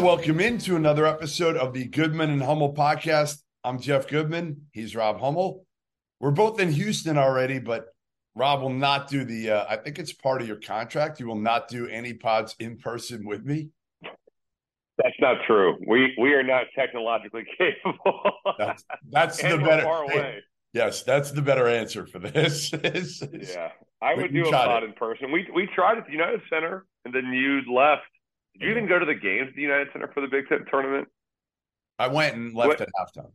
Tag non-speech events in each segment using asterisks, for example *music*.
Welcome into another episode of the Goodman and Hummel podcast. I'm Jeff Goodman. He's Rob Hummel. We're both in Houston already, but Rob will not do the. Uh, I think it's part of your contract. You will not do any pods in person with me. That's not true. We we are not technologically *laughs* capable. That's, that's the better. far hey, yes, that's the better answer for this. *laughs* Is- is- Yeah, I would do a pod it. in person. We we tried at the United Center, and then you left. Did you even go to the games at the United Center for the Big Ten tournament? I went and left What- at halftime.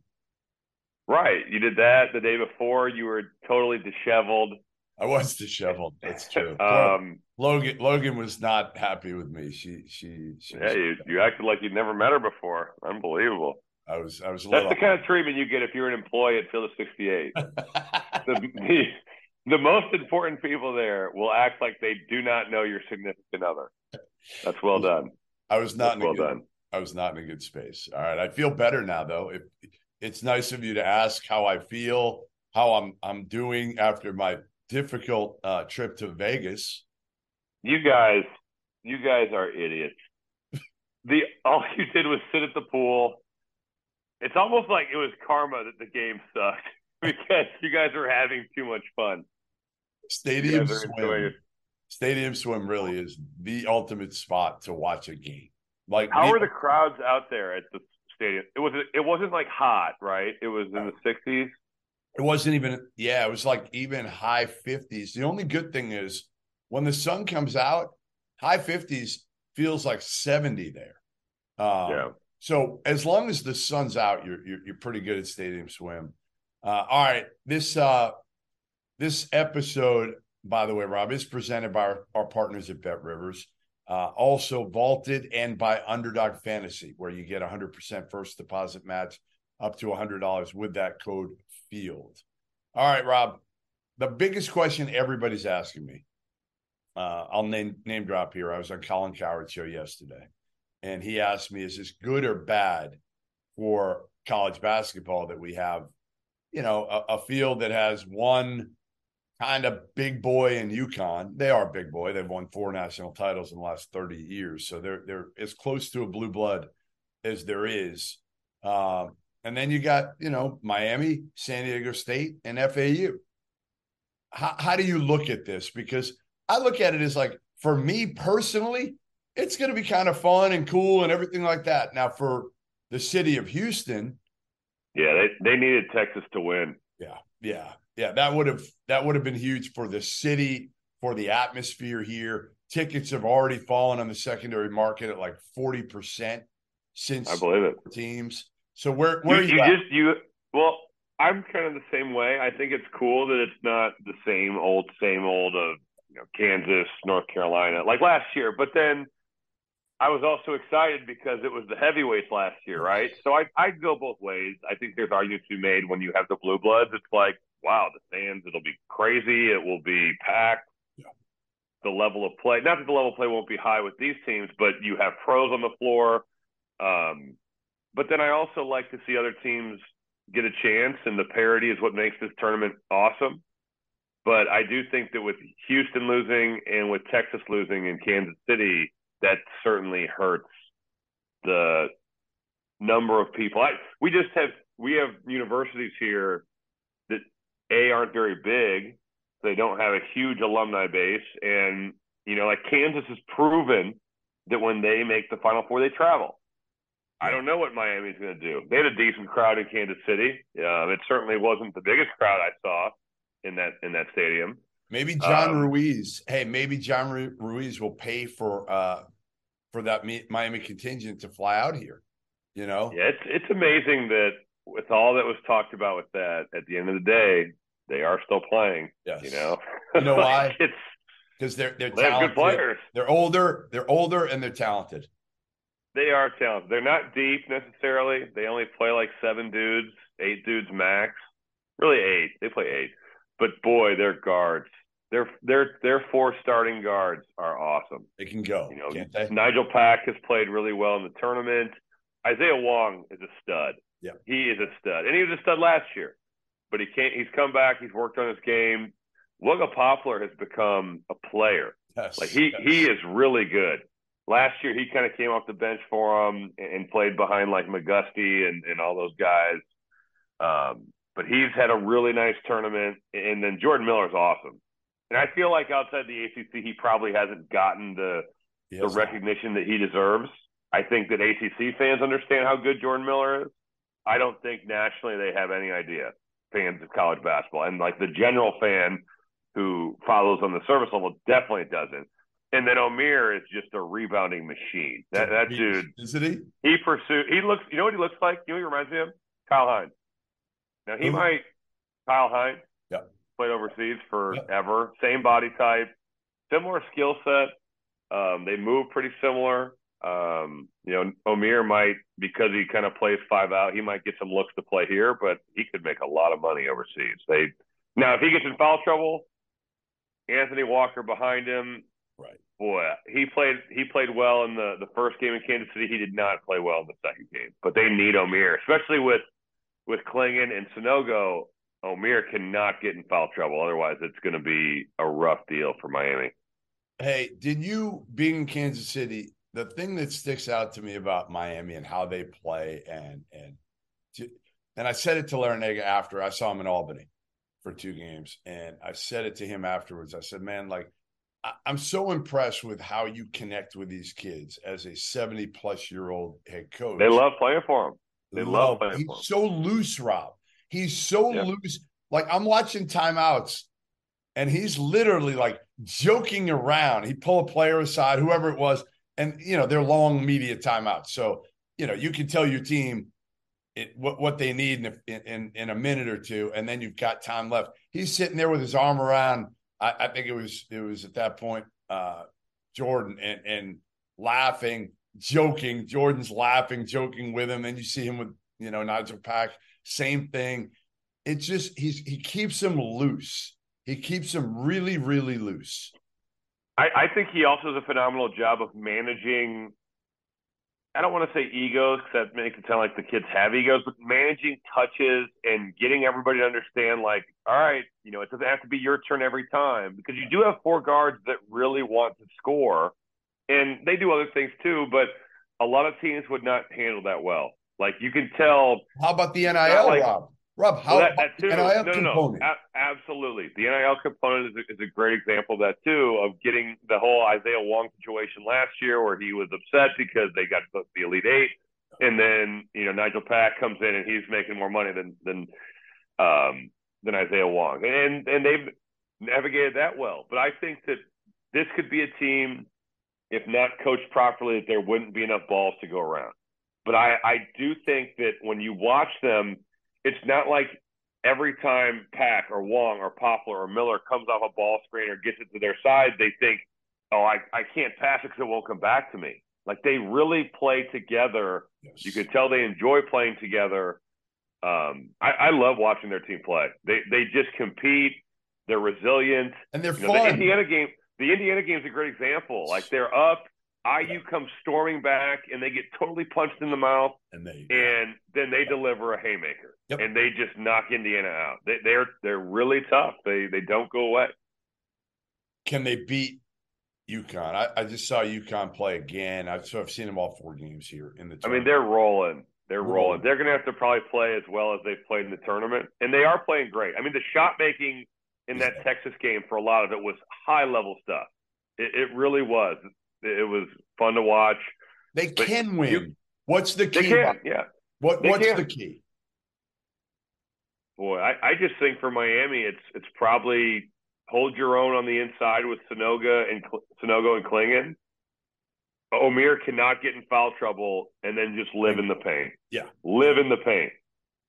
Right, you did that the day before. You were totally disheveled. I was disheveled. That's true. *laughs* Um, Logan Logan was not happy with me. She she, she yeah, you, you acted like you'd never met her before. Unbelievable. I was I was a That's little the kind of treatment you get if you're an employee at Field of 68. *laughs* the, the the most important people there will act like they do not know your significant other. That's well done. I was not That's in a well good, done. I was not in a good space. All right. I feel better now though. If it's nice of you to ask how I feel, how I'm I'm doing after my difficult uh, trip to Vegas. You guys, you guys are idiots. *laughs* The all you did was sit at the pool. It's almost like it was karma that the game sucked *laughs* because you guys were having too much fun. Stadium swim. Stadium swim really is the ultimate spot to watch a game. Like How me- were the crowds out there at the stadium? It was it wasn't like hot, right? It was in the sixties. It wasn't even, yeah, it was like even high 50s. The only good thing is when the sun comes out, high 50s feels like 70 there. Um, Yeah. So as long as the sun's out, you're you're, you're pretty good at stadium swim. Uh, all right, this uh, this episode, by the way, Rob, is presented by our, our partners at Bet Rivers. Uh, also vaulted and by Underdog Fantasy, where you get 100% first deposit match up to $100 with that code FIELD. All right, Rob. The biggest question everybody's asking me. Uh, I'll name name drop here. I was on Colin Cowherd's show yesterday, and he asked me, "Is this good or bad for college basketball that we have, you know, a, a field that has one kind of big boy in UConn? They are big boy. They've won four national titles in the last thirty years, so they're they're as close to a blue blood as there is. Um, and then you got, you know, Miami, San Diego State, and FAU. How, how do you look at this? Because I look at it as like, for me personally, it's going to be kind of fun and cool and everything like that. Now, for the city of Houston, Yeah, they they needed Texas to win. yeah, yeah, yeah, that would have that would have been huge for the city, for the atmosphere here. Tickets have already fallen on the secondary market at like forty percent since I believe it. teams. So where where you, are you, you just you well i'm kind of the same way i think it's cool that it's not the same old same old of you know kansas north carolina like last year but then i was also excited because it was the heavyweights last year right so i i'd go both ways i think there's arguments to be made when you have the blue bloods it's like wow the stands, it'll be crazy it will be packed Yeah. the level of play not that the level of play won't be high with these teams but you have pros on the floor um but then I also like to see other teams get a chance, and the parity is what makes this tournament awesome. But I do think that with Houston losing and with Texas losing in Kansas City, that certainly hurts the number of people. I, we just have we have universities here a aren't very big. They don't have a huge alumni base, and you know, like Kansas has proven that when they make the Final Four, they travel. I don't know what Miami's going to do. They had a decent crowd in Kansas City. Uh, it certainly wasn't the biggest crowd I saw in that in that stadium. Maybe John um, Ruiz. Hey, maybe John Ruiz will pay for uh for that Miami contingent to fly out here. You know, yeah, it's it's amazing that with all that was talked about with that, at the end of the day, they are still playing. Yes. You know, you know *laughs* why? it's because they're they're they good players. They're older. They're older and they're talented. They are talented. They're not deep necessarily. They only play like seven dudes, eight dudes max. Really eight. They play eight. But boy, their guards. Their their their four starting guards are awesome. They can go. You know, Nigel Pack has played really well in the tournament. Isaiah Wong is a stud. Yeah. He is a stud. And he was a stud last year. But he can't he's come back, he's worked on his game. Wooga Poplar has become a player. Yes, like he yes. he is really good. Last year he kind of came off the bench for him and played behind like McGusty and, and all those guys. Um, but he's had a really nice tournament. And then Jordan Miller's awesome. And I feel like outside the ACC, he probably hasn't gotten the the recognition that he deserves. I think that ACC fans understand how good Jordan Miller is. I don't think nationally they have any idea fans of college basketball, and like the general fan who follows on the service level definitely doesn't. And then Omier is just a rebounding machine. That that dude isn't he? He pursued. He looks. You know what he looks like? You know what he reminds me of? Kyle Hines. Now he might. Kyle Hines. Yeah. Played overseas forever. Same body type, similar skill set. Um, they move pretty similar. Um, you know, Omier might because he kind of plays five out. He might get some looks to play here, but he could make a lot of money overseas. They now if he gets in foul trouble, Anthony Walker behind him. Right. Boy, he played he played well in the the first game in Kansas City. He did not play well in the second game. But they need Omier, especially with with Clingan and Sanogo. Omier cannot get in foul trouble. Otherwise, it's going to be a rough deal for Miami. Hey, did you being in Kansas City? The thing that sticks out to me about Miami and how they play, and and and I said it to Larrañaga after I saw him in Albany for two games, and I said it to him afterwards. I said, "Man, like I'm so impressed with how you connect with these kids as a 70 plus year old head coach. They love playing for him. They love, love playing He's for him. so loose, Rob. He's so yeah. loose. Like I'm watching timeouts and he's literally like joking around. He pull a player aside, whoever it was, and you know, they're long media timeouts. So, you know, you can tell your team it, what what they need in a, in in a minute or two, and then you've got time left. He's sitting there with his arm around I, I think it was it was at that point uh, Jordan and and laughing, joking. Jordan's laughing, joking with him. Then you see him with you know Nigel Pack, same thing. It's just he's he keeps him loose. He keeps him really, really loose. I, I think he also does a phenomenal job of managing I don't want to say egos because that makes it sound like the kids have egos, but managing touches and getting everybody to understand, like, all right, you know, it doesn't have to be your turn every time because you do have four guards that really want to score, and they do other things too, but a lot of teams would not handle that well. Like you can tell. How about the NIL, like, Rob? Rob, how well, that, that too, NIL no, component? No, no. A- absolutely. The NIL component is a, is a great example of that too, of getting the whole Isaiah Wong situation last year where he was upset because they got the Elite Eight. And then, you know, Nigel Pack comes in and he's making more money than than um than Isaiah Wong. And and they've navigated that well. But I think that this could be a team, if not coached properly, that there wouldn't be enough balls to go around. But I, I do think that when you watch them – it's not like every time Pack or Wong or Poplar or Miller comes off a ball screen or gets it to their side, they think, oh, I, I can't pass it because it won't come back to me. Like they really play together. Yes. You can tell they enjoy playing together. Um, I, I love watching their team play. They they just compete. They're resilient, and they're you fun. Know, the Indiana game, the Indiana game is a great example. Like they're up, IU comes storming back and they get totally punched in the mouth, and they and then they deliver a haymaker, Yep. and they just knock Indiana out. They, they're they're really tough. They they don't go away. can they beat UConn? I, I just saw UConn play again. I so I've seen them all four games here in the. I mean, they're rolling. They're Rolling. rolling. They're going to have to probably play as well as they've played in the tournament, and they are playing great. I mean, the shot making in that Texas game for a lot of it was high level stuff. It, it really was. It, was fun to watch. they but can win. you- what's the They key? can, yeah. What they what's can. the key? Boy, I, I just think for Miami, it's it's probably hold your own on the inside with Sanogo and Sanogo and Clingan. Omier cannot get in foul trouble and then just live in the paint. Yeah. live in the paint.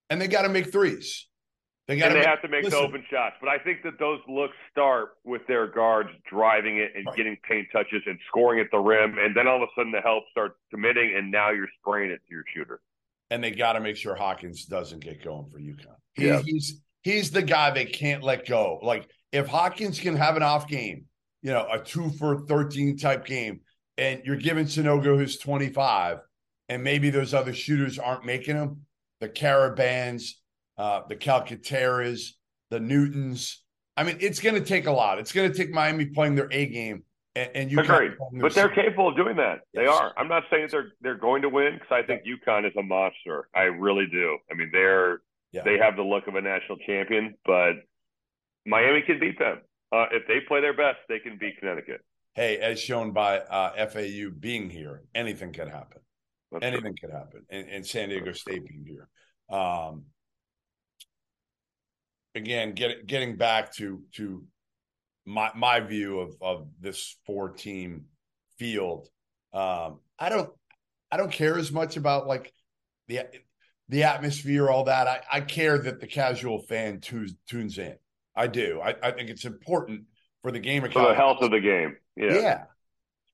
And they got to make threes. They and they make, have to make listen, the open shots. But I think that those looks start with their guards driving it and Right. getting paint touches and scoring at the rim, and then all of a sudden the help starts committing, and now you're spraying it to your shooter. and they got to make sure Hawkins doesn't get going for UConn. He, Yeah. He's he's the guy they can't let go. Like if Hawkins can have an off game, you know, a two for thirteen type game, and you're giving Sanogo who's twenty five, and maybe those other shooters aren't making them, the Karabans, uh, the Calcaterras, the Newtons. I mean, it's going to take a lot. It's going to take Miami playing their A game, and, and UConn Agreed. But they're C. capable of doing that. They are. I'm not saying they're they're going to win because I think UConn is a monster. I really do. I mean, they're Yeah. they have the look of a national champion, but Miami can beat them uh, if they play their best. They can beat Connecticut. hey, as shown by uh, FAU being here, anything could happen. That's true. anything could happen, and, and San Diego State being here. Um, again, get, getting back to to my my view of of this four team field, um, I don't I don't care as much about like the the atmosphere, all that. I, I care that the casual fan tunes tunes in. I do. I, I think it's important for the game for the health of the game. Yeah. yeah.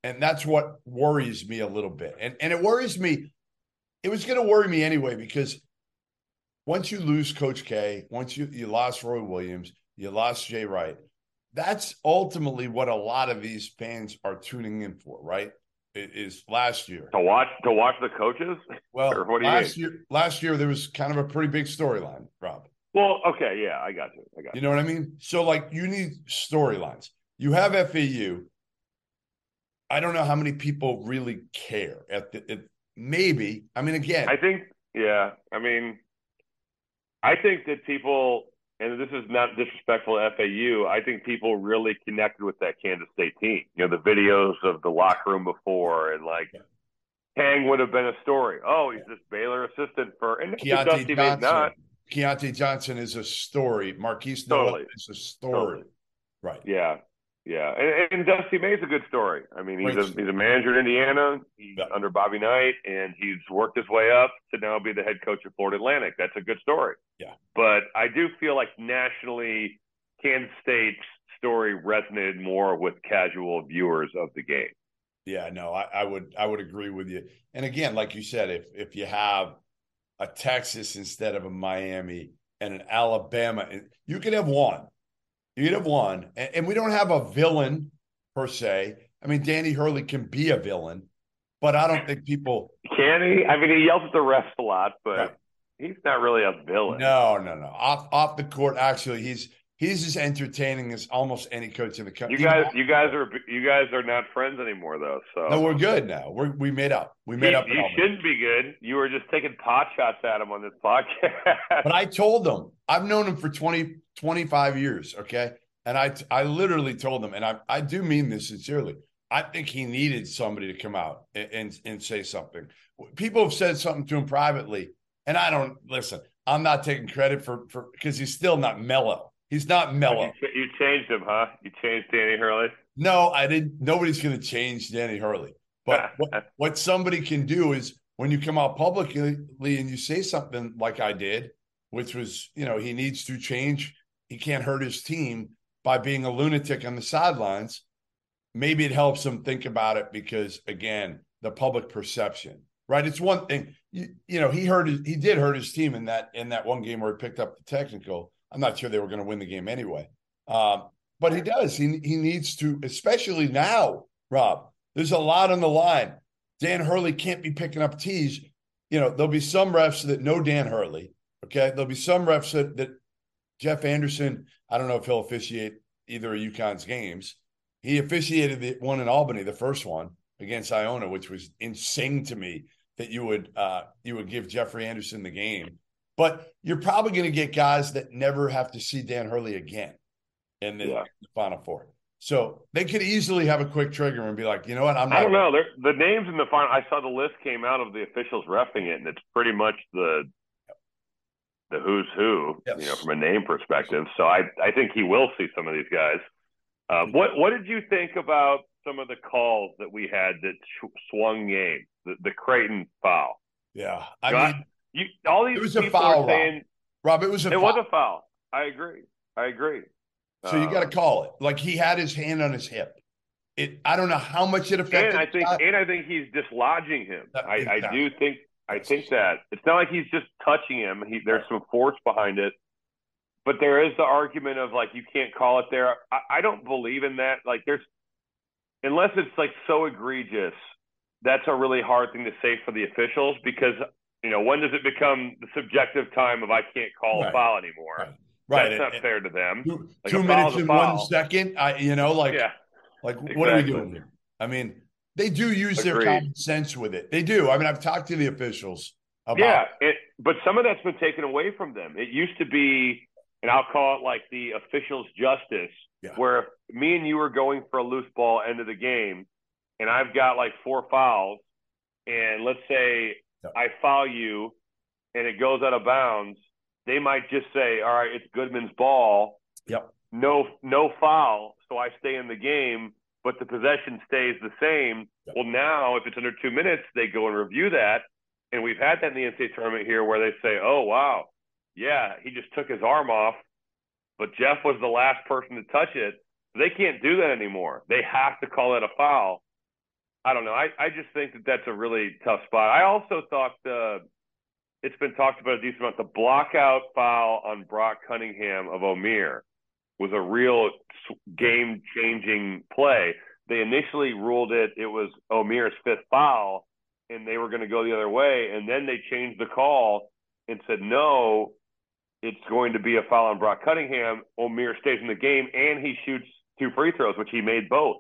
And that's what worries me a little bit. And and it worries me. It was going to worry me anyway because once you lose Coach K, once you you lost Roy Williams, you lost Jay Wright. That's ultimately what a lot of these fans are tuning in for, right? It is last year. To watch to watch the coaches. Well, Or what do you last year, last year there was kind of a pretty big storyline, Rob. Well, okay, yeah, I got you. I got You you. know what I mean? So like you need storylines. You have FAU. I don't know how many people really care at the it, maybe. I mean again, I think, yeah. I mean, I think that people, and this is not disrespectful to FAU. I think people really connected with that Kansas State team. You know, the videos of the locker room before, and like Yeah. Tang would have been a story. Oh, he's this Baylor assistant for, and Keyontae Johnson. not. Keyontae Johnson is a story. Markquis Nowell is a story. Totally. Right. Yeah, yeah, and, and Dusty May's a good story. I mean, he's Great a he's a manager in Indiana. He's Yeah. under Bobby Knight, and he's worked his way up to now be the head coach of Florida Atlantic. That's a good story. Yeah. but I do feel like nationally, Kansas State's story resonated more with casual viewers of the game. Yeah, no, I, I would I would agree with you. And again, like you said, if if you have a Texas instead of a Miami and an Alabama, you could have one. You could have one, and, and we don't have a villain per se. I mean, Danny Hurley can be a villain, but I don't think people. Can he? I mean, he yells at the refs a lot, but Right. he's not really a villain. No, no, no. Off off the court, actually, he's he's as entertaining as almost any coach in the country. You guys, you guys are you guys are not friends anymore, though. So no, we're good now. We're we made up. We made you, up. you shouldn't be good. You were just taking pot shots at him on this podcast. But I told them, I've known him for 20, 25 years. Okay. And I, I literally told them, and I, I do mean this sincerely. I think he needed somebody to come out and, and, and say something. People have said something to him privately, and I don't listen. I'm not taking credit for, for, because he's still not mellow. He's not mellow. you, you changed him, huh? You changed Danny Hurley. No, I didn't. Nobody's going to change Danny Hurley. But ah, what, what somebody can do is when you come out publicly and you say something like I did, which was, you know, he needs to change. He can't hurt his team by being a lunatic on the sidelines. Maybe it helps him think about it because, again, the public perception, right? It's one thing, you, you know, he hurt his, he did hurt his team in that in that one game where he picked up the technical. I'm not sure they were going to win the game anyway. Um, but he does. He he needs to, especially now, Rob. there's a lot on the line. Dan Hurley can't be picking up tees. You know, there'll be some refs that know Dan Hurley. Okay. There'll be some refs that, that Jeff Anderson, I don't know if he'll officiate either of UConn's games. He officiated the one in Albany, the first one against Iona, which was insane to me that you would uh, you would give Jeffrey Anderson the game. But you're probably going to get guys that never have to see Dan Hurley again in the, yeah. the Final Four. So they could easily have a quick trigger and be like, you know what? I'm not. I don't know. They're, the names in the final. I saw the list came out of the officials refing it, and it's pretty much the the who's who, yes. you know, from a name perspective. So I I think he will see some of these guys. Uh, what what did you think about some of the calls that we had that swung game? The, the Creighton foul. Yeah, I mean, you, all these it was a foul, saying, Rob. Rob. It was a it foul. was a foul. I agree. I agree. So you got to uh, call it. Like he had his hand on his hip. It. I don't know how much it affected. And I think, and I think he's dislodging him. I, exactly. I do think. I think that it's not like he's just touching him. He, there's some force behind it, but there is the argument of like you can't call it there. I, I don't believe in that. Like there's, unless it's like so egregious, that's a really hard thing to say for the officials because you know when does it become the subjective time of I can't call right. a foul anymore. Right Right. That's not fair to them. Two, like two minutes and one second. I, you know, like, yeah, like exactly. what are we doing here? I mean, they do use Agreed. their common sense with it. They do. I mean, I've talked to the officials. About yeah, it, but some of that's been taken away from them. It used to be, and I'll call it like the officials' justice, yeah. where me and you are going for a loose ball end of the game, and I've got like four fouls, and let's say yeah. I foul you, and it goes out of bounds they might just say, "All right, it's Goodman's ball. Yep. No, no foul, so I stay in the game." But the possession stays the same. Yep. Well, now if it's under two minutes, they go and review that, and we've had that in the NCAA tournament here, where they say, "Oh, wow, yeah, he just took his arm off, but Jeff was the last person to touch it." They can't do that anymore. They have to call it a foul. I don't know. I, I just think that that's a really tough spot. I also thought the it's been talked about a decent amount. The blockout foul on Brock Cunningham of Omier was a real game changing play. They initially ruled it, it was Omier's fifth foul, and they were going to go the other way. And then they changed the call and said, no, it's going to be a foul on Brock Cunningham. Omier stays in the game, and he shoots two free throws, which he made both.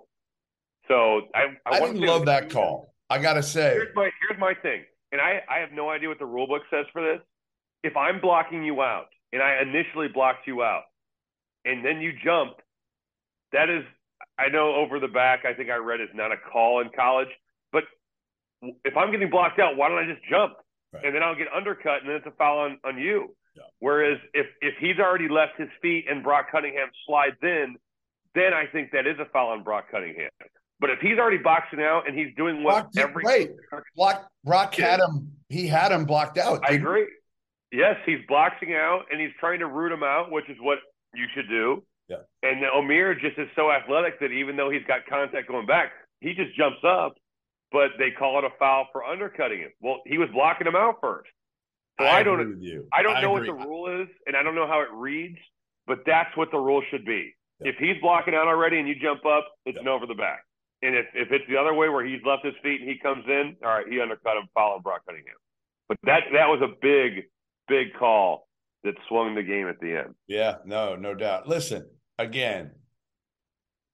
So I, I, I didn't love that *laughs* call. I got to say. Here's my, here's my thing and I, I have no idea what the rule book says for this. If I'm blocking you out and I initially blocked you out and then you jump, that is, I know over the back, I think I read is not a call in college, but if I'm getting blocked out, why don't I just jump? Right. And then I'll get undercut and then it's a foul on, on you. Yeah. Whereas if, if he's already left his feet and Brock Cunningham slides in, then I think that is a foul on Brock Cunningham. But if he's already boxing out and he's doing what Brock, every right, Brock, Brock had him. He had him blocked out. I agree. Yes, he's boxing out and he's trying to root him out, which is what you should do. Yeah. And Omier just is so athletic that even though he's got contact going back, he just jumps up. But they call it a foul for undercutting him. Well, he was blocking him out first. So I, I don't. I don't I know agree. what the rule is, and I don't know how it reads. But that's what the rule should be. Yeah. If he's blocking out already and you jump up, it's yeah. an over the back. And if, if it's the other way where he's left his feet and he comes in, all right, he undercut him, following Brock Cunningham. But that that was a big, big call that swung the game at the end. Yeah, no, no doubt. Listen, again,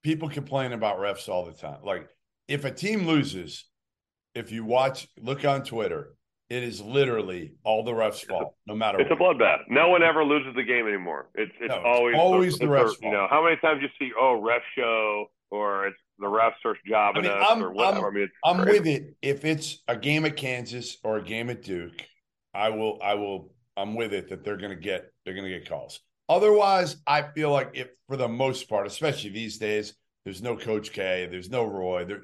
people complain about refs all the time. Like if a team loses, if you watch, look on Twitter, it is literally all the refs' fault, no matter. It's what. a bloodbath. No one ever loses the game anymore. It's it's no, always always the, the refs' fault. You know how many times you see oh ref show or it's the refs are jobbing I mean, us I'm, or whatever. I'm, I mean, I'm with it. If it's a game at Kansas or a game at Duke, I will. I will. I'm with it that they're going to get. They're going to get calls. Otherwise, I feel like if for the most part, especially these days, there's no Coach K, there's no Roy. There,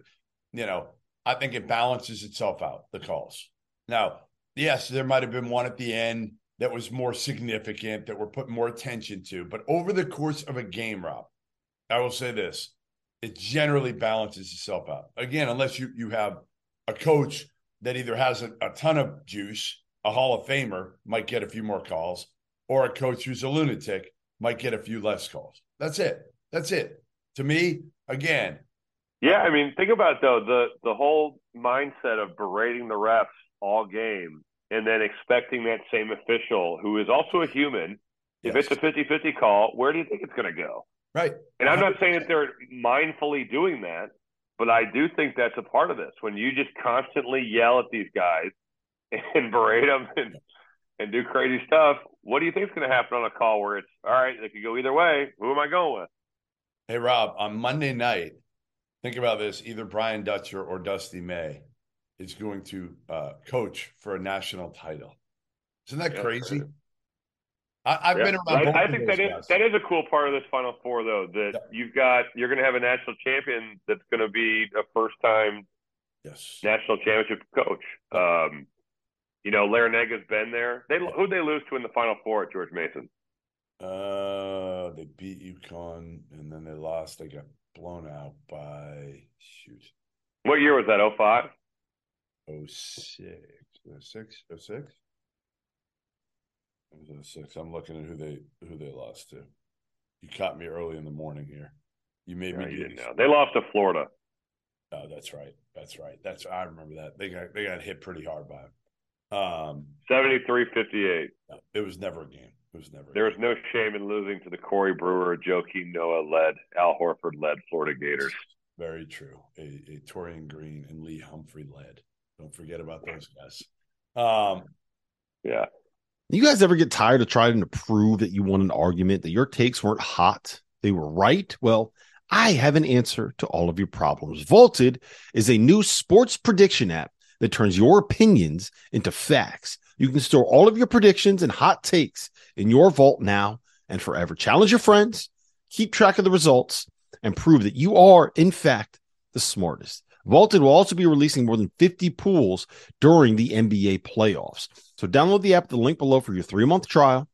you know, I think it balances itself out. The calls. Now, yes, there might have been one at the end that was more significant that we're putting more attention to, but over the course of a game, Rob, I will say this: it generally balances itself out. Again, unless you you have a coach that either has a, a, ton of juice, a Hall of Famer might get a few more calls, or a coach who's a lunatic might get a few less calls. That's it. That's it. To me, again, Yeah, I mean, think about it, though the the whole mindset of berating the refs all game and then expecting that same official who is also a human. If it's a 50-50 call, where do you think it's going to go? Right. And I'm not saying that they're mindfully doing that, but I do think that's a part of this. When you just constantly yell at these guys and *laughs* berate them and, and do crazy stuff, what do you think is going to happen on a call where it's all right? It could go either way. Who am I going with? Hey Rob, on Monday night, think about this: either Brian Dutcher or Dusty May is going to uh, coach for a national title. Isn't that Yeah, crazy? crazy. I, I've Yeah. been around. both I, I think those that is guys. that is a cool part of this Final Four, though. That Yeah. you've got you're going to have a national champion that's going to be a first time yes. national championship coach. Um, you know, Larrañaga's been there. They who'd they lose to in the Final Four at George Mason? Uh, they beat UConn and then they lost. They got blown out by shoot. What year was that? 05? Oh six. Oh six? Oh six? It six. I'm looking at who they who they lost to. You caught me early in the morning here. You made No, me you didn't know. They lost to Florida. Oh, that's right. That's right. That's I remember that. They got they got hit pretty hard by him. Um 73-58. no, it was never a game. It was never There was no shame in losing to the Corey Brewer, Joakim Noah led, Al Horford led Florida Gators. very true. A, a Taurean Green and Lee Humphrey led. Don't forget about those guys. Um Yeah. You guys ever get tired of trying to prove that you won an argument, that your takes weren't hot, they were right? Well, I have an answer to all of your problems. Vaulted is a new sports prediction app that turns your opinions into facts. You can store all of your predictions and hot takes in your vault now and forever. Challenge your friends, keep track of the results, and prove that you are, in fact, the smartest. Vaulted will also be releasing more than 50 pools during the NBA playoffs. So download the app at the link below for your three month trial.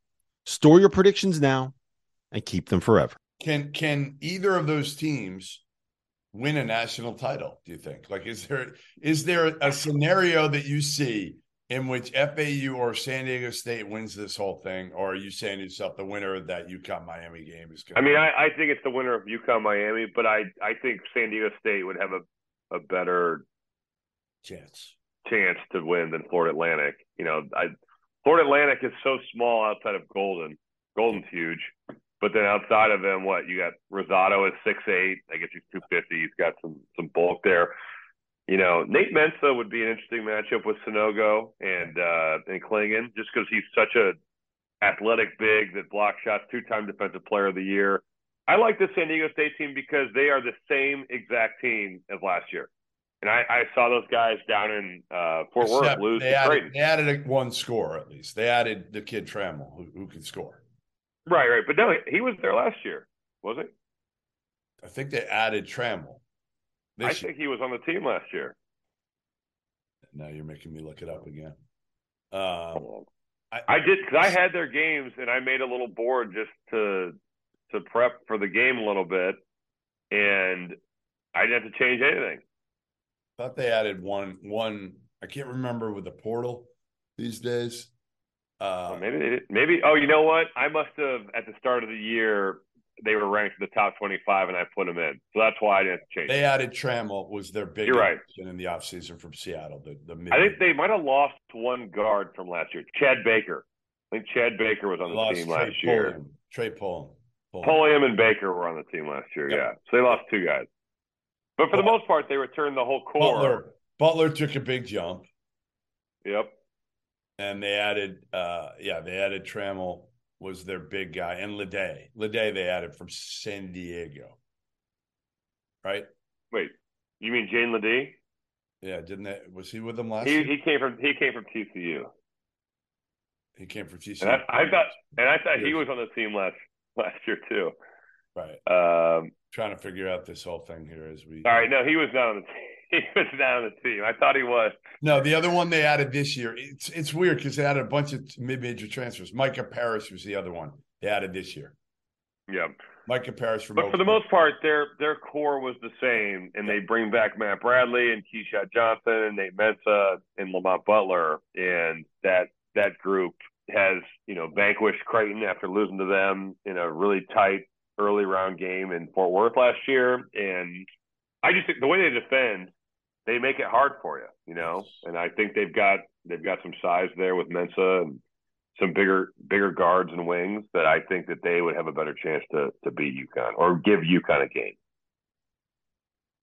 Store your predictions now and keep them forever. can can either of those teams win a national title, do you think? Like is there is there a scenario that you see in which FAU or San Diego State wins this whole thing, or are you saying to yourself the winner of that UConn Miami game is going to I mean, I, I think it's the winner of UConn Miami, but I, I think San Diego State would have a, a better chance. chance to win than Florida Atlantic. You know, I, Florida Atlantic is so small outside of Goldin. Goldin's huge, but then outside of them, what you got? Rosado is six eight. I guess he's two fifty. He's got some some bulk there. You know, Nate Mensah would be an interesting matchup with Sanogo and uh, and Clingan, just because he's such a athletic big that block shots, two time defensive player of the year. I like the San Diego State team because they are the same exact team as last year. And I, I saw those guys down in uh, Fort Worth Except lose they to added, they added a, one score at least. They added the kid Trammell who, who could score. Right, right. But no, he was there last year, was he? I think they added Trammell. I year. think he was on the team last year. Now you're making me look it up again. Um, I, I did because I had their games and I made a little board just to to prep for the game a little bit, and I didn't have to change anything. I thought they added one one. I can't remember with the portal these days. Uh, Well, maybe they did, maybe. Oh, you know what? I must have at the start of the year they were ranked in the top twenty-five, and I put them in, so that's why I didn't change. they added Trammell was their big You're right. in the offseason from Seattle. The the mid I think they might have lost one guard from last year, Chad Baker. I think Chad Baker was on the lost team Trey last year. Pulliam. Trey Pullen. Pulliam and Baker were on the team last year, Yep. yeah. So they lost two guys. But for the most part, they returned the whole core. Butler Butler took a big jump, Yep. and they added. uh Yeah, they added Trammell was their big guy, and LeDee. LeDee they added from San Diego, right? Wait, you mean Jane LeDee? Yeah, didn't they? Was he with them last He year? he came from he came from TCU. He came from TCU. And I, I thought and I thought he was on the team last last year too. right. Um, Trying to figure out this whole thing here as we. all right, no, he was not on the team. *laughs* He was not on the team. I thought he was. No, the other one they added this year. It's it's weird because they added a bunch of mid-major transfers. Micah Parrish was the other one they added this year. Yeah. Micah Paris from. But for the most part, their their core was the same, and they bring back Matt Bradley and Keyshawn Johnson and Nate Mensah and Lamont Butler, and that that group has you know vanquished Creighton after losing to them in a really tight early round game in Fort Worth last year, and I just think the way they defend, they make it hard for you, you know. And I think they've got they've got some size there with Mensah and some bigger bigger guards and wings that I think that they would have a better chance to to beat UConn or give UConn a game.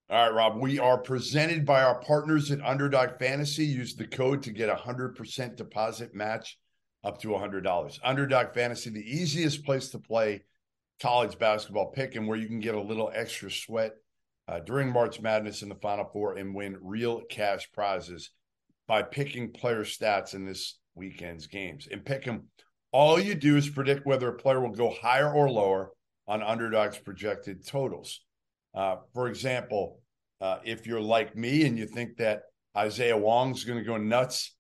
All right, Rob. We are presented by our partners at Underdog Fantasy. Use the code to get a hundred percent deposit match up to a hundred dollars. Underdog Fantasy, the easiest place to play college basketball pick, and where you can get a little extra sweat uh, during March Madness in the Final Four and win real cash prizes by picking player stats in this weekend's games. And pick them. All you do is predict whether a player will go higher or lower on underdogs projected totals. Uh, for example, uh, if you're like me and you think that Isaiah Wong's going to go nuts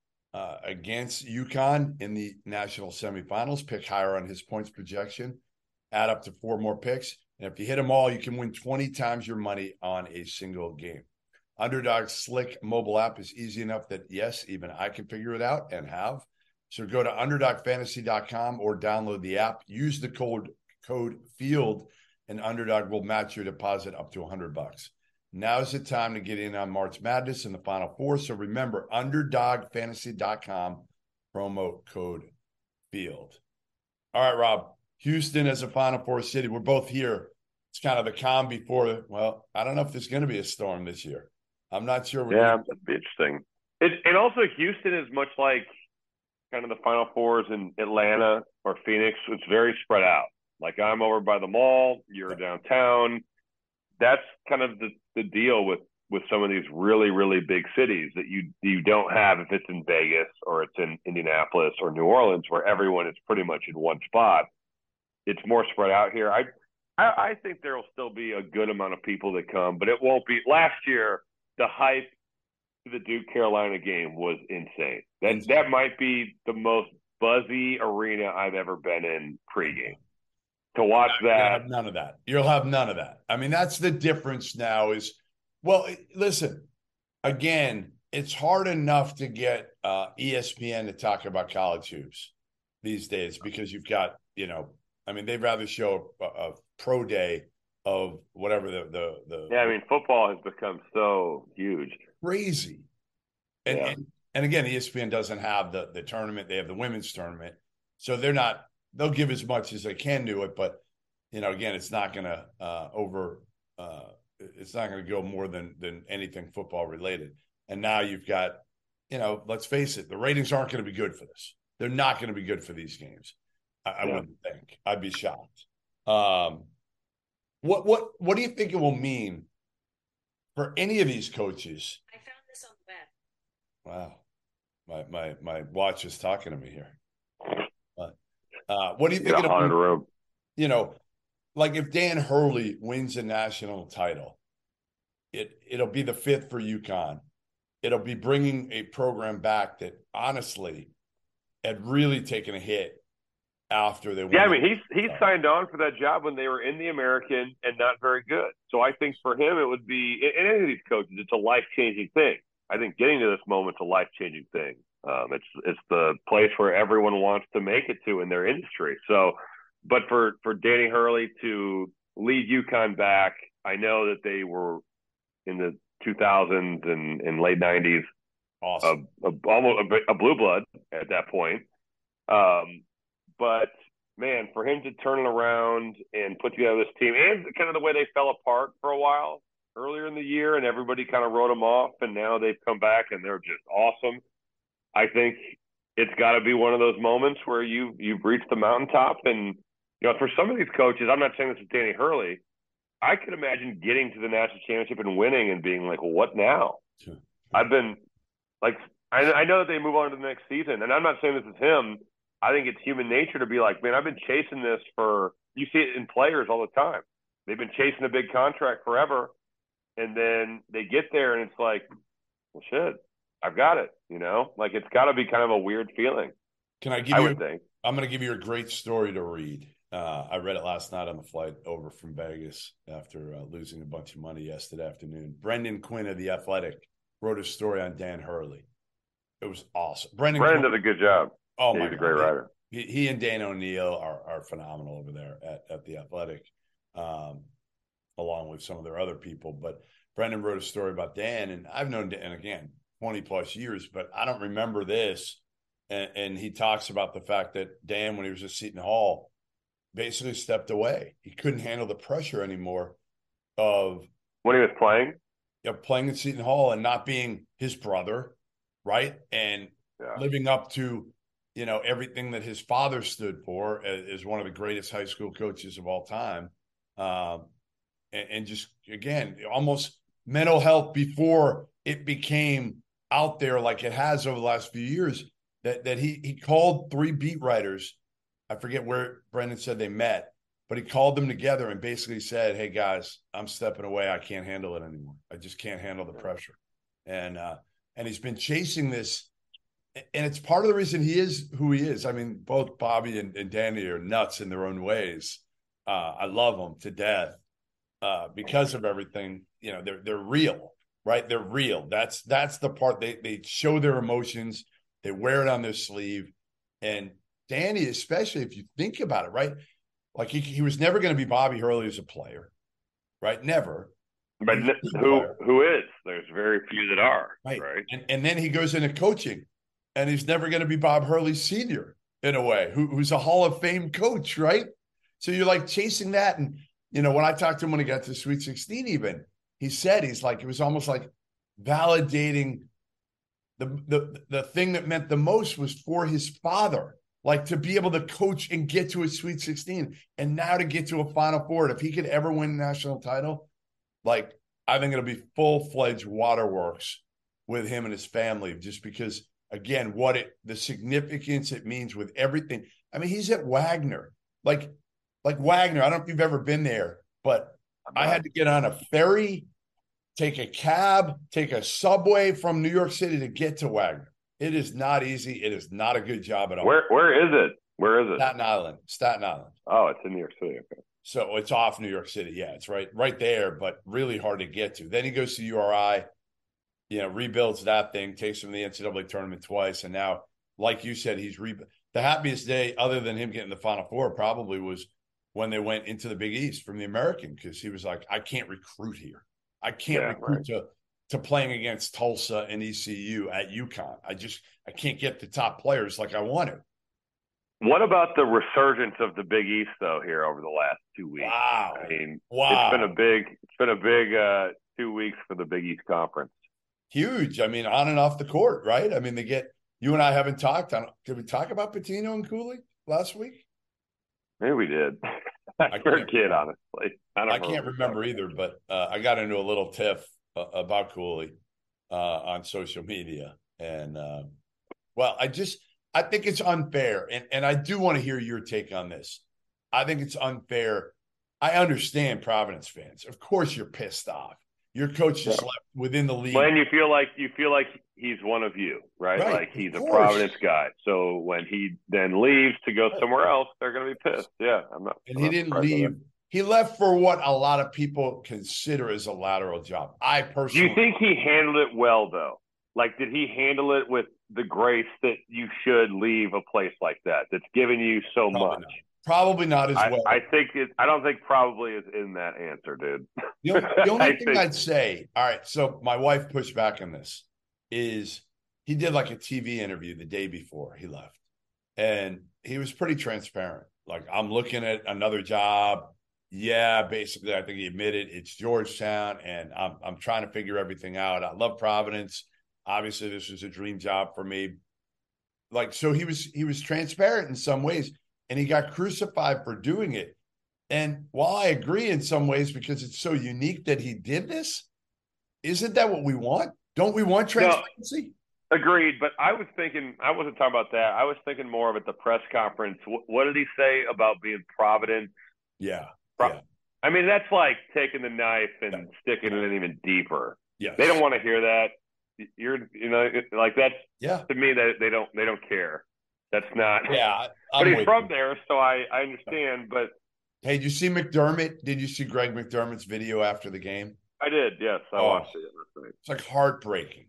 against UConn in the national semifinals, pick higher on his points projection, add up to four more picks. And if you hit them all, you can win 20 times your money on a single game. Underdog's slick mobile app is easy enough that, yes, even I can figure it out and have. So go to underdogfantasy.com or download the app. Use the code code field and underdog will match your deposit up to 100 bucks. Now's the time to get in on March Madness and the Final Four. So remember, underdogfantasy.com, promo code field. All right, Rob. Houston as a Final Four city. We're both here. It's kind of the calm before. Well, I don't know if there's going to be a storm this year. I'm not sure. yeah, that'd be interesting. It, and also, Houston is much like kind of the Final Fours in Atlanta or Phoenix. It's very spread out. Like I'm over by the mall, you're downtown. That's kind of the, the deal with with some of these really really big cities that you you don't have if it's in Vegas or it's in Indianapolis or New Orleans where everyone is pretty much in one spot it's more spread out here. I, I, I think there will still be a good amount of people that come, but it won't be. Last year, the hype to the Duke Carolina game was insane. That that might be the most buzzy arena I've ever been in pregame. To watch that, none of that. You'll have none of that. I mean, that's the difference now. Is well, listen. Again, it's hard enough to get uh, ESPN to talk about college hoops these days because you've got you know I mean, they'd rather show a, a pro day of whatever the, the the yeah. I mean, football has become so huge, crazy, and yeah. and, and again, ESPN doesn't have the the tournament. They have the women's tournament, so they're not. They'll give as much as they can do it, but you know, again, it's not going to uh, over. Uh, it's not going to go more than than anything football related. And now you've got, you know, let's face it, the ratings aren't going to be good for this. They're not going to be good for these games. I, I wouldn't think. I'd be shocked. Um, what what what do you think it will mean for any of these coaches? I found this on the web. Wow, my my my watch is talking to me here. Uh, what do you think? it'll mean, you know, like if Dan Hurley wins a national title, it it'll be the fifth for UConn. It'll be bringing a program back that honestly had really taken a hit after they Yeah, I mean he's he signed on for that job when they were in the American and not very good. So I think for him it would be in any of these coaches, it's a life changing thing. I think getting to this moment's a life changing thing. Um, it's it's the place where everyone wants to make it to in their industry. So, but for for Danny Hurley to lead UConn back, I know that they were in the 2000s and, and late 90s, awesome. a, a, almost a, a blue blood at that point. Um, but man, for him to turn it around and put together this team and kind of the way they fell apart for a while earlier in the year and everybody kind of wrote them off and now they've come back and they're just awesome. I think it's got to be one of those moments where you you've reached the mountaintop and you know for some of these coaches, I'm not saying this is Danny Hurley. I could imagine getting to the national championship and winning and being like, well, what now? Sure. I've been like, I, I know that they move on to the next season, and I'm not saying this is him I think it's human nature to be like, man, I've been chasing this for. You see it in players all the time. They've been chasing a big contract forever, and then they get there, and it's like, well, shit, I've got it. You know, like it's got to be kind of a weird feeling. Can I give I you? Would think. I'm going to give you a great story to read. Uh, I read it last night on the flight over from Vegas after uh, losing a bunch of money yesterday afternoon. Brendan Quinn of the Athletic wrote a story on Dan Hurley. It was awesome. Brendan, Brendan Quinn, did a good job. Oh yeah, my he's a great writer. He, he, and Dan O'Neill are are phenomenal over there at, at the Athletic, um, along with some of their other people. But Brendan wrote a story about Dan, and I've known Dan again 20 plus years, but I don't remember this. And, and he talks about the fact that Dan, when he was at Seton Hall, basically stepped away. He couldn't handle the pressure anymore of when he was playing, you know, playing at Seton Hall and not being his brother, right? And yeah. living up to you know everything that his father stood for as, one of the greatest high school coaches of all time, um, and, and just again almost mental health before it became out there like it has over the last few years. That that he he called three beat writers. I forget where Brendan said they met, but he called them together and basically said, "Hey guys, I'm stepping away. I can't handle it anymore. I just can't handle the pressure." And uh, and he's been chasing this and it's part of the reason he is who he is. I mean, both Bobby and, and Danny are nuts in their own ways. Uh, I love them to death uh, because of everything. You know, they're they're real, right? They're real. That's that's the part they they show their emotions. They wear it on their sleeve, and Danny, especially if you think about it, right? Like he he was never going to be Bobby Hurley as a player, right? Never. But who who is? There's very few that are, right? right? And and then he goes into coaching and he's never going to be Bob Hurley Sr. in a way, who, who's a Hall of Fame coach, right? So you're like chasing that. And, you know, when I talked to him when he got to Sweet 16, even, he said he's like, it was almost like validating the, the, the thing that meant the most was for his father, like to be able to coach and get to a Sweet 16 and now to get to a Final Four. If he could ever win a national title, like, I think it'll be full fledged waterworks with him and his family just because again what it the significance it means with everything. I mean, he's at Wagner. Like like Wagner, I don't know if you've ever been there, but I had to get on a ferry, take a cab, take a subway from New York City to get to Wagner. It is not easy. It is not a good job at all. Where where is it? Where is it? Staten Island. Staten Island. Oh, it's in New York City. Okay. So it's off New York City. Yeah, it's right right there, but really hard to get to. Then he goes to URI you know, rebuilds that thing, takes him to the NCAA tournament twice, and now, like you said, he's re- the happiest day other than him getting the Final Four probably was when they went into the Big East from the American because he was like, I can't recruit here, I can't yeah, recruit right. to to playing against Tulsa and ECU at UConn. I just I can't get the top players like I want to. What about the resurgence of the Big East though here over the last two weeks? Wow. I mean, wow. it's been a big it's been a big uh, two weeks for the Big East Conference huge. I mean, on and off the court, right? I mean, they get you and I haven't talked on. Did we talk about Pitino and Cooley last week? Maybe we did. *laughs* I forget, honestly. I, I can't remember either, but uh, I got into a little tiff uh, about Cooley uh, on social media, and uh, well, I just I think it's unfair, and and I do want to hear your take on this. I think it's unfair. I understand Providence fans. Of course, you're pissed off. Your coach just yeah. left within the league. When you feel like you feel like he's one of you, right? right like he's a Providence guy. So when he then leaves to go somewhere else, they're going to be pissed. Yeah, I'm not. And I'm he not didn't leave. He left for what a lot of people consider as a lateral job. I personally. Do you think he handled it well, though? Like, did he handle it with the grace that you should leave a place like that that's given you so Probably much? Not. Probably not as I, well. I think it. I don't think probably is in that answer, dude. The, the *laughs* only thing think... I'd say, all right. So my wife pushed back on this. Is he did like a TV interview the day before he left, and he was pretty transparent. Like I'm looking at another job. Yeah, basically, I think he admitted it's Georgetown, and I'm I'm trying to figure everything out. I love Providence. Obviously, this was a dream job for me. Like so, he was he was transparent in some ways and he got crucified for doing it. And while I agree in some ways because it's so unique that he did this, isn't that what we want? Don't we want transparency? No, agreed. But I was thinking, I wasn't talking about that. I was thinking more of at the press conference. What, what did he say about being provident? Yeah. Pro- yeah. I mean, that's like taking the knife and yeah. sticking it in even deeper. Yeah. They don't want to hear that. You're, you know, like that's, yeah. to me, that they don't, they don't care. That's not. Yeah, I'm but he's from you. there, so I I understand. But hey, did you see McDermott? Did you see Greg McDermott's video after the game? I did. Yes, I oh, watched it. It's like heartbreaking.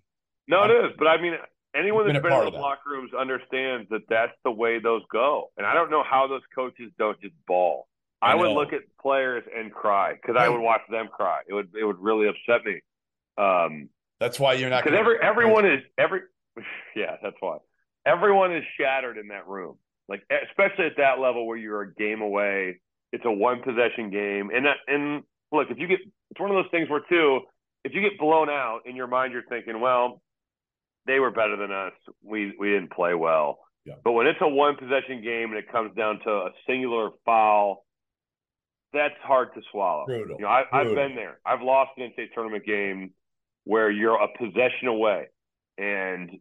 No, it is. But I mean, anyone that's been, been in the locker rooms understands that that's the way those go. And I don't know how those coaches don't just ball. I, I would look at players and cry because right. I would watch them cry. It would it would really upset me. Um, that's why you're not because every everyone is every *laughs* yeah that's why everyone is shattered in that room. Like especially at that level where you're a game away, it's a one possession game, and that, and look if you get it's one of those things where too if you get blown out in your mind you're thinking well they were better than us we we didn't play well. Yeah. But when it's a one possession game and it comes down to a singular foul that's hard to swallow. Brutal. You know, I, have been there. I've lost an NCAA tournament game where you're a possession away, and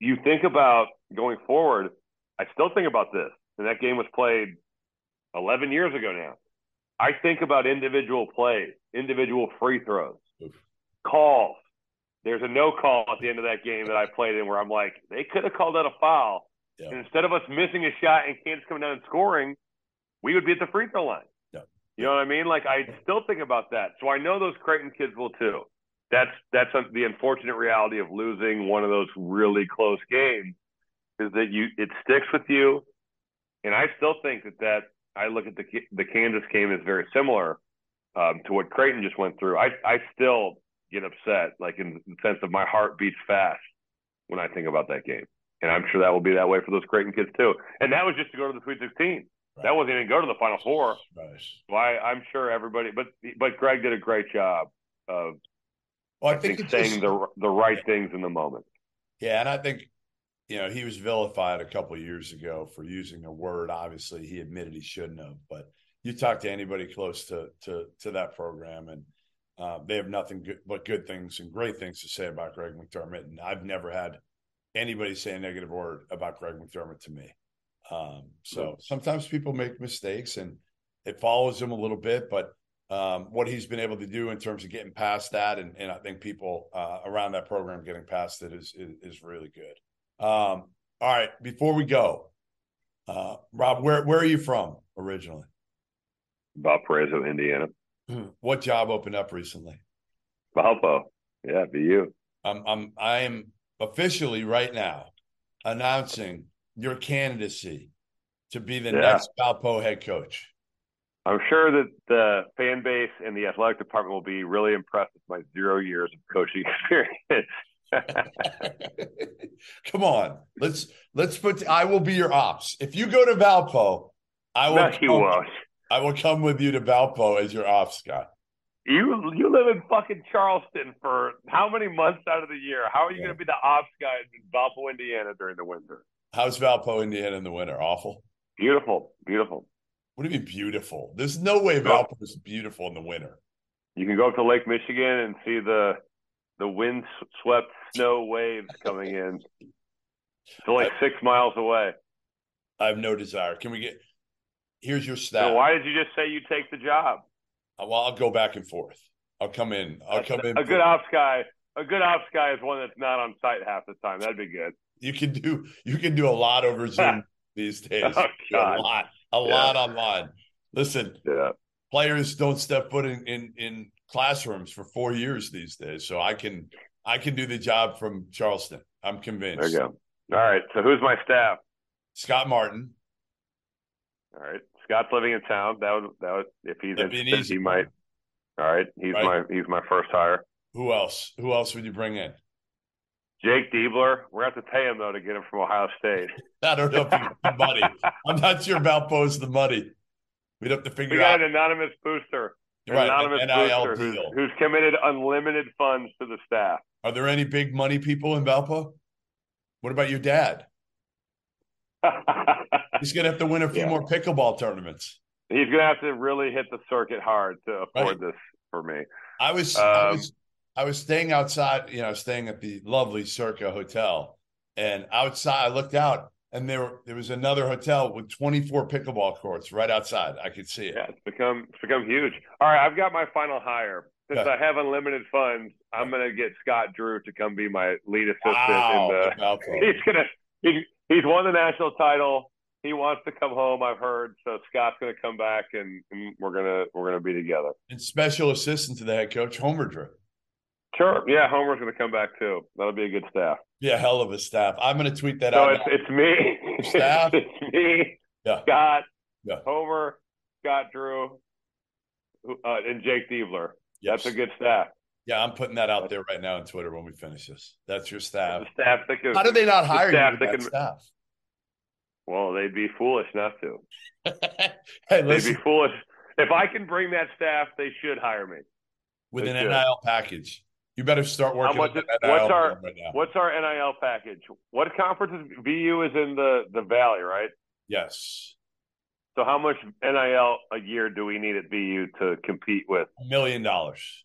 you think about going forward. I still think about this, and that game was played 11 years ago now. I think about individual plays, individual free throws, Oof. calls. There's a no call at the end of that game that I played in where I'm like, they could have called out a foul. Yeah. And instead of us missing a shot and Kansas coming down and scoring, we would be at the free throw line. You know what I mean? Like I still think about that. So I know those Creighton kids will too. That's that's a, the unfortunate reality of losing one of those really close games is that you it sticks with you. And I still think that that I look at the the Kansas game as very similar um, to what Creighton just went through. I I still get upset, like in the sense of my heart beats fast when I think about that game. And I'm sure that will be that way for those Creighton kids too. And that was just to go to the Sweet 16. Right. That wasn't even go to the Final Four. Right. Why? I'm sure everybody, but but Greg did a great job of. Well, I, I think, think saying just, the the right yeah. things in the moment. Yeah, and I think you know he was vilified a couple years ago for using a word. Obviously, he admitted he shouldn't have. But you talk to anybody close to to to that program, and uh, they have nothing good, but good things and great things to say about Greg McDermott. And I've never had anybody say a negative word about Greg McDermott to me. Um, so sometimes people make mistakes and it follows them a little bit, but um, what he's been able to do in terms of getting past that, and, and I think people uh, around that program getting past it is is, is really good. Um, all right, before we go, uh, Rob, where where are you from originally? Valparaiso, Indiana. What job opened up recently? Valpo. Yeah, be you. I'm I'm I am officially right now announcing your candidacy to be the yeah. next Valpo head coach? I'm sure that the fan base and the athletic department will be really impressed with my zero years of coaching *laughs* experience. *laughs* Come on, let's let's put. I will be your ops. If you go to Valpo, I will. No, you won't. I will come with you to Valpo as your ops guy. You you live in fucking Charleston for how many months out of the year? How are you yeah. going to be the ops guy in Valpo, Indiana during the winter? How's Valpo, Indiana in the winter? Awful. Beautiful, beautiful. What do you mean beautiful? There's no way Valpo is beautiful in the winter. You can go up to Lake Michigan and see the the wind swept snow waves coming in. It's like I, six miles away. I have no desire. Can we get? Here's your stat. So why did you just say you take the job? Uh, well, I'll go back and forth. I'll come in. I'll come in. A good ops guy. A good ops guy is one that's not on site half the time. That'd be good. You can do you can do a lot over Zoom *laughs* these days. Oh, a lot, a yeah. lot online. Listen, yeah. players don't step foot in, in in classrooms for four years these days. So I can I can do the job from Charleston. I'm convinced. There you go. All right. So who's my staff? Scott Martin. All right. Scott's living in town. That would that would if he's interested, he might. All right. He's right. my he's my first hire. Who else? Who else would you bring in? Jake Diebler. We're going to have to pay him though to get him from Ohio State. *laughs* I don't know if he's the money. I'm not sure about post the money. We'd have to figure we out. got an anonymous booster. An right, anonymous booster who's, who's, committed unlimited funds to the staff. Are there any big money people in Valpo? What about your dad? *laughs* He's going to have to win a few yeah. more pickleball tournaments. He's going to have to really hit the circuit hard to afford right. this for me. I was, um, I was I was staying outside, you know, staying at the lovely Circa Hotel, and outside I looked out, and there there was another hotel with 24 pickleball courts right outside. I could see it. Yeah, it's become it's become huge. All right, I've got my final hire. Since I have unlimited funds, I'm going to get Scott Drew to come be my lead assistant. Wow, in the, *laughs* he's gonna he, he's won the national title. He wants to come home. I've heard. So Scott's going to come back, and, and we're gonna we're gonna be together. And special assistant to the head coach, Homer Drew. Sure. Yeah, Homer's going to come back too. That'll be a good staff. Yeah, hell of a staff. I'm going to tweet that so out. it's, it's me. Staff. *laughs* it's me. Yeah. Scott. Yeah. Homer. Scott Drew. Uh, and Jake Diebler. Yes. That's a good staff. Yeah, I'm putting that out there right now on Twitter when we finish this. That's your staff. The staff that can, How do they not hire staff you that can- staff? Well, they'd be foolish not to. *laughs* hey, They'd be foolish. If I can bring that staff, they should hire me. with they an should. NIL package, you better start working. much on is- that what's our- right. What's our NIL package? What conference is VU is in the the Valley, right? Yes, So how much NIL a year do we need at VU to compete with a million dollars.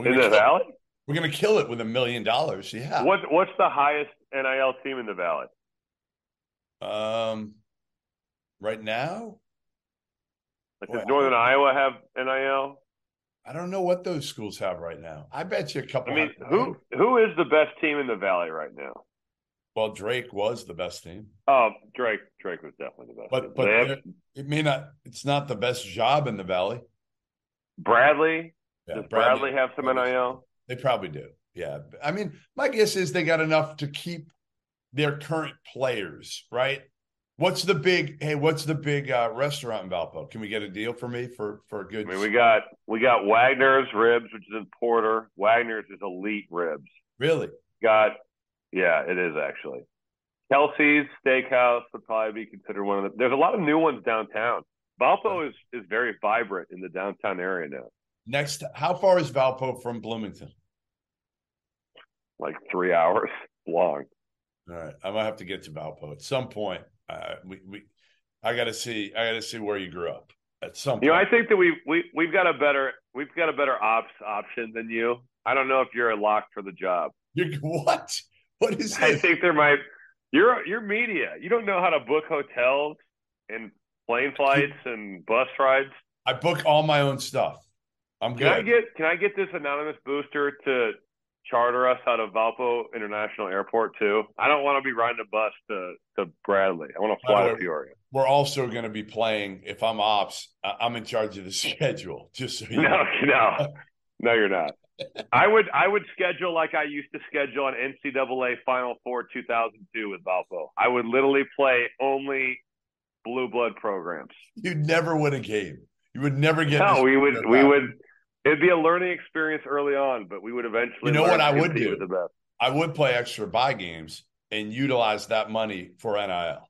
In the Valley? We're gonna kill it with a million dollars. Yeah. What what's the highest NIL team in the Valley? Um, right now, Like Boy, does Northern Iowa have NIL? I don't know what those schools have right now. I bet you a couple. I mean, who who is the best team in the Valley right now? Well, Drake was the best team, Oh, Drake. Drake was definitely the best. but team. but have it- may not. It's not the best job in the valley. Bradley. Yeah, Does Bradley have some NIL? They probably do. Yeah. I mean, my guess is they got enough to keep their current players, right? What's the big hey, what's the big uh, restaurant in Valpo? Can we get a deal for me for for a good I mean, we got we got Wagner's ribs, which is in Porter. Wagner's is elite ribs. really? Got yeah, it is actually. Kelsey's Steakhouse would probably be considered one of the. There's a lot of new ones downtown. Valpo is is very vibrant in the downtown area now. Next how far is Valpo from Bloomington? Like three hours long. All right. I might have to get to Valpo at some point. Uh, we we I gotta see I gotta see where you grew up at some point. You know, I think that we we we've got a better we've got a better ops option than you. I don't know if you're a lock for the job. You're, what? What is I think there might. You're you're media. You don't know how to book hotels and plane flights and bus rides. I book all my own stuff. I'm Can I good. get can I get this anonymous booster to charter us out of Valpo International Airport too? I don't want to be riding a bus to to Bradley. I want to fly to Peoria. We're also going to be playing. If I'm ops, I'm in charge of the *laughs* schedule. Just so you No, know. *laughs* no, no, you're not. I would I would schedule like I used to schedule an NCAA Final Four 2002 with Valpo. I would literally play only blue blood programs. you'd never win a game. You would never get. No, we would we would. It'd be a learning experience early on, but we would eventually. You know what I would do? The best. I would play extra buy games and utilize that money for NIL.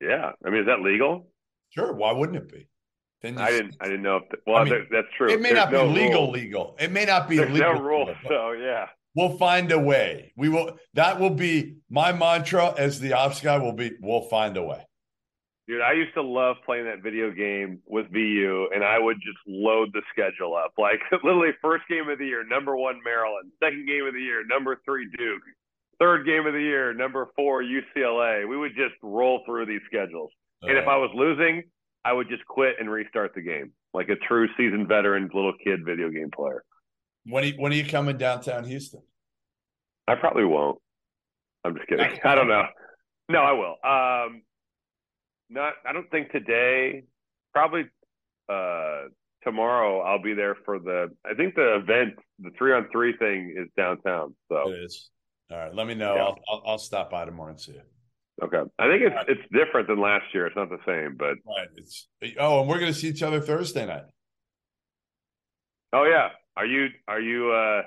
Yeah, I mean, is that legal? Sure, why wouldn't it be? Then I didn't. I didn't know if. The, well, I mean, that's true. It may There's not be legal. rule. Legal. It may not be There's legal. no rule. but So yeah, We'll find a way. We will. That will be my mantra as the ops guy. Will be. We'll find a way. Dude, I used to love playing that video game with VU, and I would just load the schedule up. Like *laughs* literally, first game of the year, number one Maryland. Second game of the year, number three Duke. Third game of the year, number four UCLA. We would just roll through these schedules. And if I was losing, I would just quit and restart the game, like a true seasoned veteran little kid video game player. when are you, when are you coming downtown Houston? I probably won't. I'm just kidding. *laughs* I don't know. No, I will. Um, not. I don't think today. Probably uh, tomorrow. I'll be there for the. I think the event, the three on three thing, is downtown. So It is. All right. Let me know. Yeah. I'll, I'll I'll stop by tomorrow and see you. okay. I think it's it's different than last year. It's not the same, but Right. It's oh, and we're going to see each other Thursday night. oh yeah. Are you are you? uh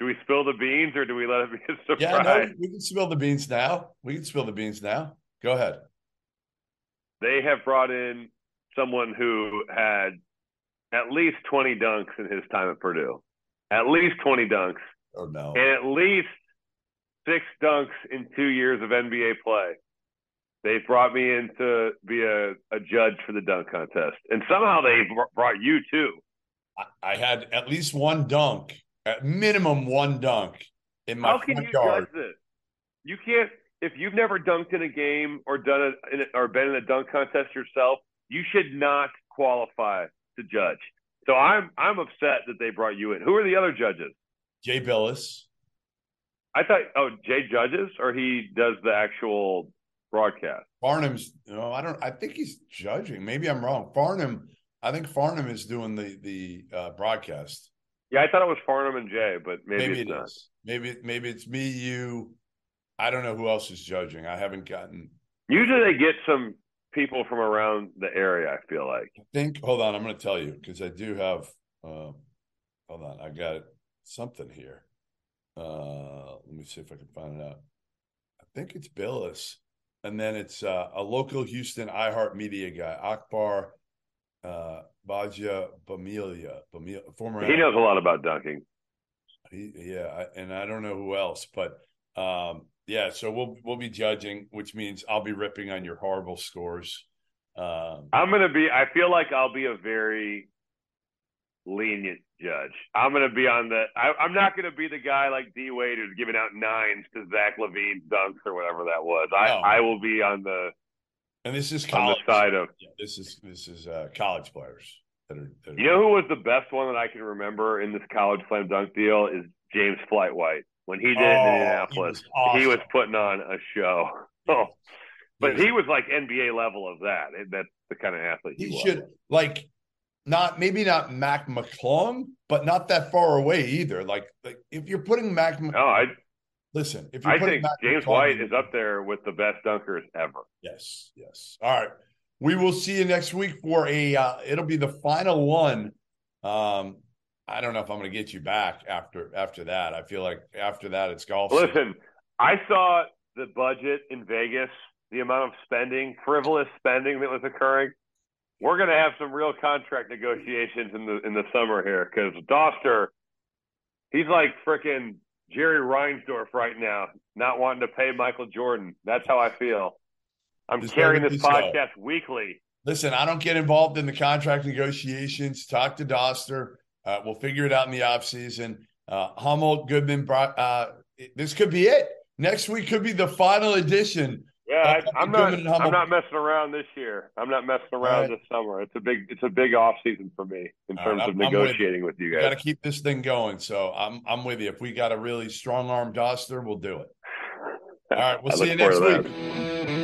Do we spill the beans or do we let it be a surprise? Yeah, no, we can spill the beans now. We can spill the beans now. Go ahead. They have brought in someone who had at least 20 dunks in his time at Purdue. At least 20 dunks. Oh no. And at least six dunks in two years of NBA play. They brought me in to be a, a judge for the dunk contest. And somehow they br- brought you too. I, had at least one dunk, at minimum one dunk in my How can front you yard. judge this? You can't, if you've never dunked in a game or done it or been in a dunk contest yourself, you should not qualify to judge. So I'm I'm upset that they brought you in. Who are the other judges? Jay Bilas. I thought oh Jay judges or he does the actual broadcast. Farnham's no, I don't I think he's judging. Maybe I'm wrong. Farnham, I think Farnham is doing the the uh, broadcast. Yeah, I thought it was Farnham and Jay, but maybe, Maybe, it's it not. is. Maybe maybe it's me, you. I don't know who else is judging. I haven't gotten Usually they get some people from around the area. I feel like. I think hold on, I'm gonna tell you because I do have Uh, hold on, I got something here. Uh, let me see if I can find it out. I think it's Bilas, and then it's uh, a local Houston iHeartMedia guy, Akbar uh, Baja Bamilia, Bamilia, former. He knows a lot about dunking. He, yeah, and I don't know who else, but um, yeah. So we'll we'll be judging, which means I'll be ripping on your horrible scores. Um, I'm gonna be. I feel like I'll be a very lenient judge. I'm gonna be on the. I, am not gonna be the guy like D Wade who's giving out nines to Zach LaVine dunks or whatever that was. I no. I will be on the. And this is college. on the side of. Yeah, this is this is uh, college players. That are, that are, you know who was the best one that I can remember in this college slam dunk deal is James Flight White. When he did oh, in Indianapolis, he was, awesome. he was, putting on a show. *laughs* Oh, but he was like NBA level of that. That's the kind of athlete he, he should like not maybe not Mac McClung, but not that far away either. Like, like if you're putting Mac, no, I listen. If you're I think Mac James McClung, White is up there with the best dunkers ever. Yes, yes. All right, we will see you next week for a. Uh, it'll be the final one. Um, I don't know if I'm going to get you back after after that. I feel like after that it's golf. Listen, season. I saw the budget in Vegas, the amount of spending, frivolous spending that was occurring we're going to have some real contract negotiations in the in the summer here because Dauster, he's like freaking Jerry Reinsdorf right now, not wanting to pay Michael Jordan. That's how I feel. I'm Just carrying this podcast so. weekly. Listen, I don't get involved in the contract negotiations. Talk to Dauster. Uh, we'll figure it out in the offseason. Uh, Hummel, Goodman, uh, this could be it. Next week could be the final edition yeah, I, am not. I'm not messing around this year. I'm not messing around right. this summer. It's a big. It's a big off season for me in terms right, of negotiating with, with, you guys. Got to keep this thing going. So I'm I'm with you. If we got a really strong arm Dauster, we'll do it. All right. We'll *laughs* see you next week.